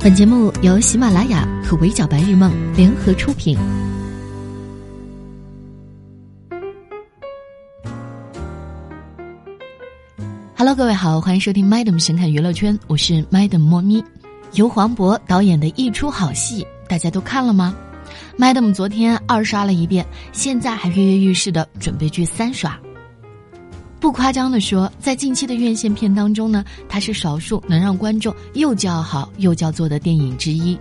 本节目由喜马拉雅和围剿白日梦联合出品。Hello，各位好，欢迎收听 Madam 神侃娱乐圈，我是 Madam 莫咪。由黄渤导演的一出好戏，大家都看了吗？Madam 昨天二刷了一遍，现在还跃跃欲试的准备去三刷。不夸张的说，在近期的院线片当中呢，它是少数能让观众又叫好又叫座的电影之一。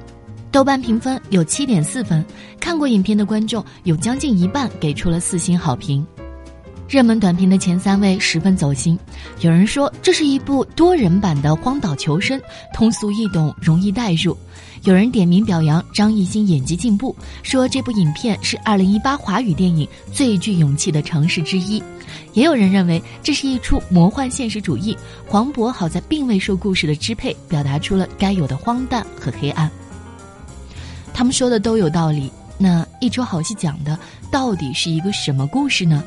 豆瓣评分有七点四分，看过影片的观众有将近一半给出了四星好评。热门短评的前三位十分走心，有人说这是一部多人版的《荒岛求生》，通俗易懂，容易代入；有人点名表扬张艺兴演技进步，说这部影片是二零一八华语电影最具勇气的尝试之一。也有人认为这是一出魔幻现实主义，黄渤好在并未受故事的支配，表达出了该有的荒诞和黑暗。他们说的都有道理，那一出好戏讲的到底是一个什么故事呢？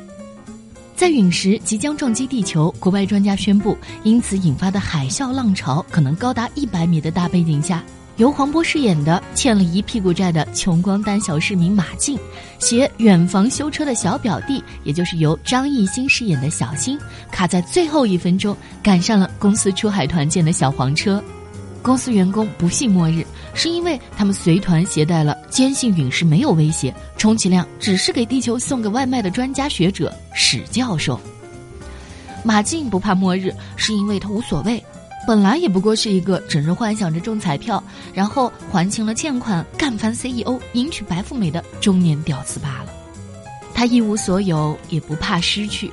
在陨石即将撞击地球，国外专家宣布，因此引发的海啸浪潮可能高达一百米的大背景下。由黄渤饰演的欠了一屁股债的穷光蛋小市民马静，携远房修车的小表弟，也就是由张艺兴饰演的小新，卡在最后一分钟赶上了公司出海团建的小黄车。公司员工不幸末日，是因为他们随团携带了坚信陨石没有威胁，充其量只是给地球送个外卖的专家学者史教授。马静不怕末日，是因为他无所谓。本来也不过是一个整日幻想着中彩票，然后还清了欠款，干翻 CEO，迎娶白富美的中年屌丝罢了。他一无所有，也不怕失去，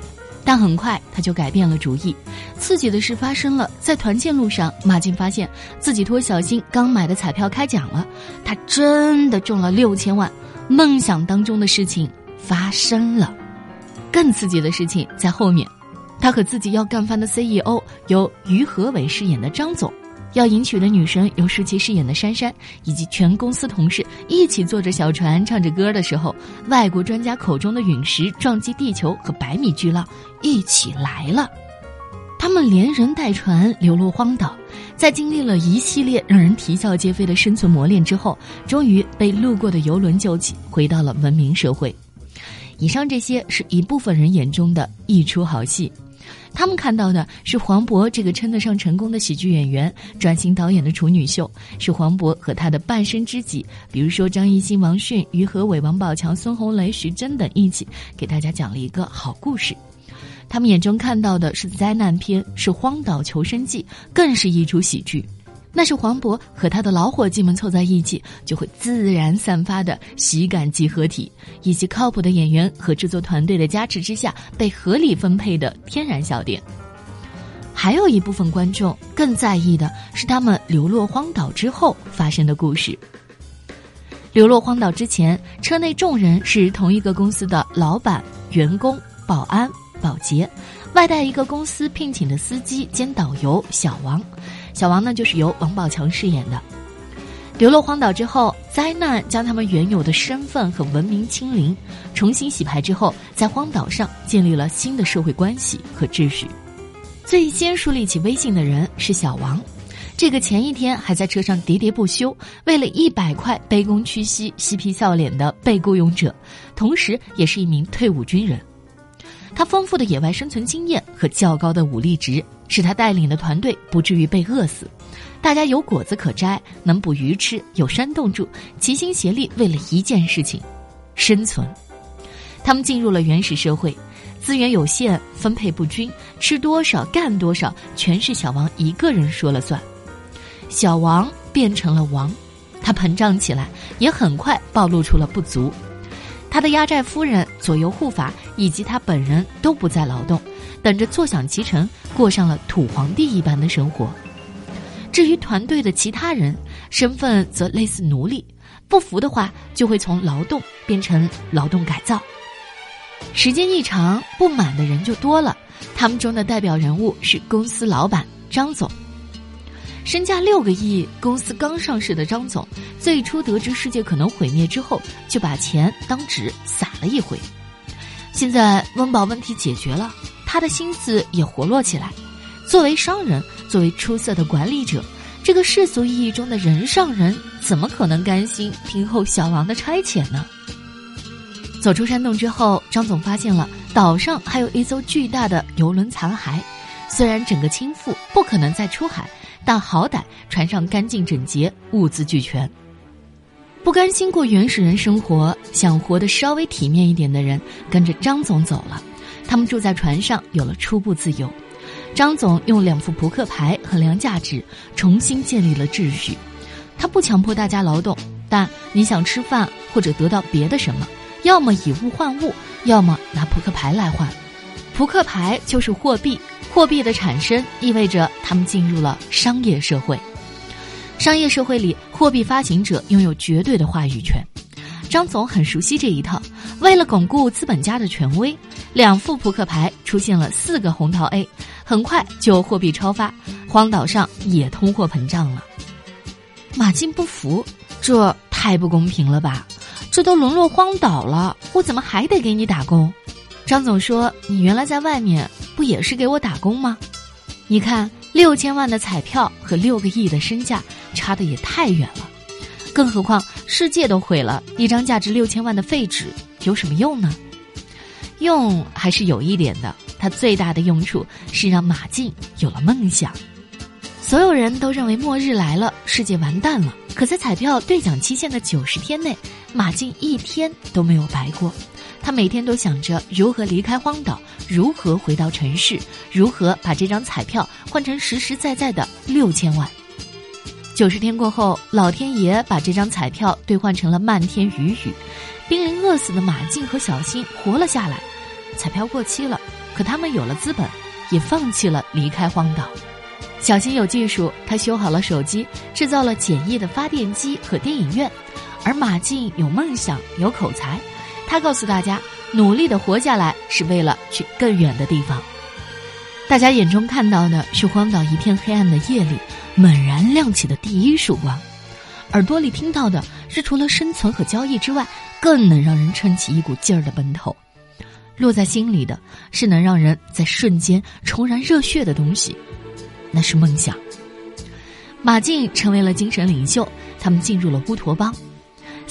但很快他就改变了主意。刺激的事发生了，在团建路上，马进发现自己托小新刚买的彩票开奖了，他真的中了六千万，梦想当中的事情发生了。更刺激的事情在后面。他和自己要干翻的 CEO 由于和伟饰演的张总，要迎娶的女神由舒淇饰演的珊珊，以及全公司同事一起坐着小船唱着歌的时候，外国专家口中的陨石撞击地球和百米巨浪一起来了。他们连人带船流落荒岛，在经历了一系列让人啼笑皆非的生存磨练之后，终于被路过的游轮救起，回到了文明社会。以上这些是一部分人眼中的一出好戏。他们看到的是黄渤这个称得上成功的喜剧演员转型导演的处女秀，是黄渤和他的半生知己，比如说张艺兴、王迅、于和伟、王宝强、孙红雷、徐峥等一起给大家讲了一个好故事。他们眼中看到的是灾难片，是《荒岛求生记》，更是一出喜剧。那是黄渤和他的老伙计们凑在一起就会自然散发的喜感集合体，以及靠谱的演员和制作团队的加持之下被合理分配的天然笑点。还有一部分观众更在意的是他们流落荒岛之后发生的故事。流落荒岛之前，车内众人是同一个公司的老板、员工、保安、保洁，外带一个公司聘请的司机兼导游小王。小王呢，就是由王宝强饰演的。流落荒岛之后，灾难将他们原有的身份和文明清零，重新洗牌之后，在荒岛上建立了新的社会关系和秩序。最先树立起威信的人是小王，这个前一天还在车上喋喋不休，为了一百块卑躬屈膝、嬉皮笑脸的被雇佣者，同时也是一名退伍军人。他丰富的野外生存经验和较高的武力值。使他带领的团队不至于被饿死，大家有果子可摘，能捕鱼吃，有山洞住，齐心协力为了一件事情：生存。他们进入了原始社会，资源有限，分配不均，吃多少干多少，全是小王一个人说了算。小王变成了王，他膨胀起来，也很快暴露出了不足。他的压寨夫人、左右护法以及他本人都不再劳动。等着坐享其成，过上了土皇帝一般的生活。至于团队的其他人，身份则类似奴隶，不服的话就会从劳动变成劳动改造。时间一长，不满的人就多了。他们中的代表人物是公司老板张总，身价六个亿，公司刚上市的张总，最初得知世界可能毁灭之后，就把钱当纸撒了一回。现在温饱问题解决了。他的心思也活络起来。作为商人，作为出色的管理者，这个世俗意义中的人上人，怎么可能甘心听候小王的差遣呢？走出山洞之后，张总发现了岛上还有一艘巨大的游轮残骸。虽然整个倾覆，不可能再出海，但好歹船上干净整洁，物资俱全。不甘心过原始人生活，想活得稍微体面一点的人，跟着张总走了。他们住在船上，有了初步自由。张总用两副扑克牌衡量价值，重新建立了秩序。他不强迫大家劳动，但你想吃饭或者得到别的什么。要么以物换物，要么拿扑克牌来换。扑克牌就是货币，货币的产生意味着他们进入了商业社会。商业社会里，货币发行者拥有绝对的话语权。张总很熟悉这一套。为了巩固资本家的权威，两副扑克牌出现了四个红桃 A，很快就货币超发，荒岛上也通货膨胀了。马进不服，这太不公平了吧？这都沦落荒岛了，我怎么还得给你打工？张总说：“你原来在外面不也是给我打工吗？你看六千万的彩票和六个亿的身价差的也太远了，更何况世界都毁了，一张价值六千万的废纸有什么用呢？用还是有一点的，它最大的用处是让马竞有了梦想。所有人都认为末日来了，世界完蛋了，可在彩票兑奖期限的九十天内。”马竞一天都没有白过，他每天都想着如何离开荒岛，如何回到城市，如何把这张彩票换成实实在在的六千万。九十天过后，老天爷把这张彩票兑换成了漫天雨雨，濒临饿死的马进和小新活了下来。彩票过期了，可他们有了资本，也放弃了离开荒岛。小新有技术，他修好了手机，制造了简易的发电机和电影院。而马进有梦想，有口才，他告诉大家，努力的活下来是为了去更远的地方。大家眼中看到的是荒岛一片黑暗的夜里，猛然亮起的第一束光；耳朵里听到的是除了生存和交易之外，更能让人撑起一股劲儿的奔头。落在心里的是能让人在瞬间重燃热血的东西，那是梦想。马竞成为了精神领袖，他们进入了乌托邦。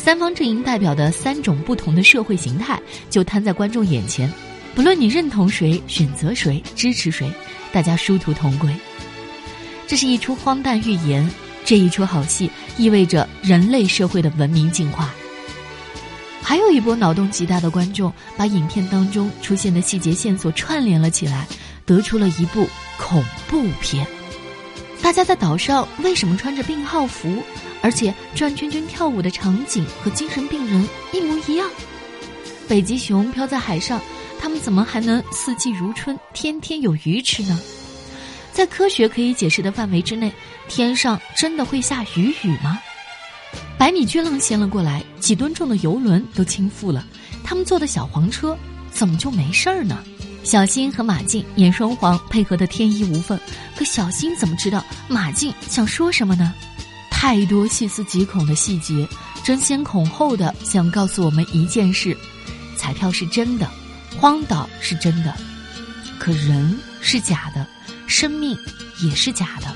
三方阵营代表的三种不同的社会形态就摊在观众眼前，不论你认同谁、选择谁、支持谁，大家殊途同归。这是一出荒诞寓言，这一出好戏意味着人类社会的文明进化。还有一波脑洞极大的观众把影片当中出现的细节线索串联了起来，得出了一部恐怖片。大家在岛上为什么穿着病号服？而且转圈圈跳舞的场景和精神病人一模一样。北极熊飘在海上，它们怎么还能四季如春、天天有鱼吃呢？在科学可以解释的范围之内，天上真的会下雨雨吗？百米巨浪掀了过来，几吨重的游轮都倾覆了，他们坐的小黄车怎么就没事儿呢？小新和马进演双簧配合的天衣无缝，可小新怎么知道马进想说什么呢？太多细思极恐的细节，争先恐后的想告诉我们一件事：彩票是真的，荒岛是真的，可人是假的，生命也是假的。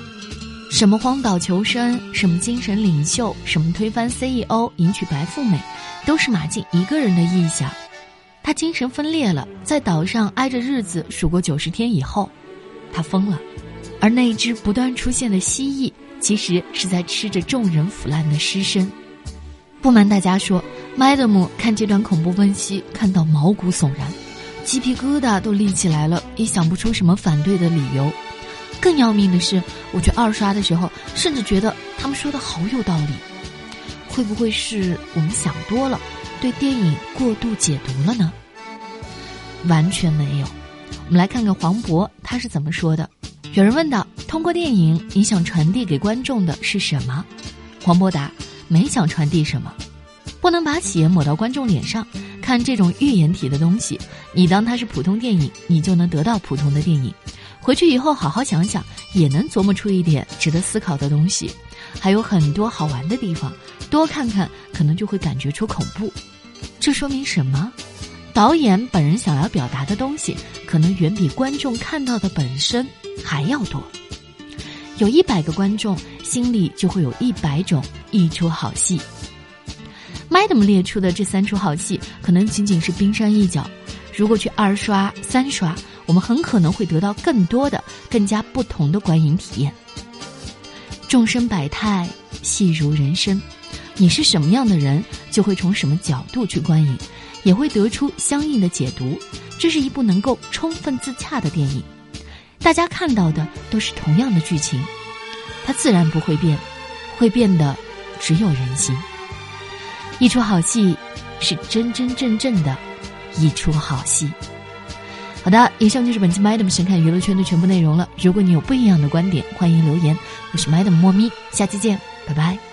什么荒岛求生，什么精神领袖，什么推翻 CEO 迎娶白富美，都是马进一个人的臆想。他精神分裂了，在岛上挨着日子数过九十天以后，他疯了。而那只不断出现的蜥蜴。其实是在吃着众人腐烂的尸身。不瞒大家说，，Madam 看这段恐怖分析，看到毛骨悚然，鸡皮疙瘩都立起来了，也想不出什么反对的理由。更要命的是，我去二刷的时候，甚至觉得他们说的好有道理。会不会是我们想多了，对电影过度解读了呢？完全没有。我们来看看黄渤他是怎么说的。有人问道：“通过电影，你想传递给观众的是什么？”黄渤答：“没想传递什么，不能把血抹到观众脸上。看这种寓言体的东西，你当它是普通电影，你就能得到普通的电影。回去以后好好想想，也能琢磨出一点值得思考的东西。还有很多好玩的地方，多看看，可能就会感觉出恐怖。这说明什么？导演本人想要表达的东西，可能远比观众看到的本身。”还要多。有一百个观众，心里就会有一百种一出好戏。Madam 列出的这三出好戏，可能仅仅是冰山一角。如果去二刷、三刷，我们很可能会得到更多的、更加不同的观影体验。众生百态，戏如人生。你是什么样的人，就会从什么角度去观影，也会得出相应的解读。这是一部能够充分自洽的电影。大家看到的都是同样的剧情，它自然不会变，会变的只有人心。一出好戏，是真真正正的，一出好戏。好的，以上就是本期 Madam 神看娱乐圈的全部内容了。如果你有不一样的观点，欢迎留言。我是 Madam 莫咪，下期见，拜拜。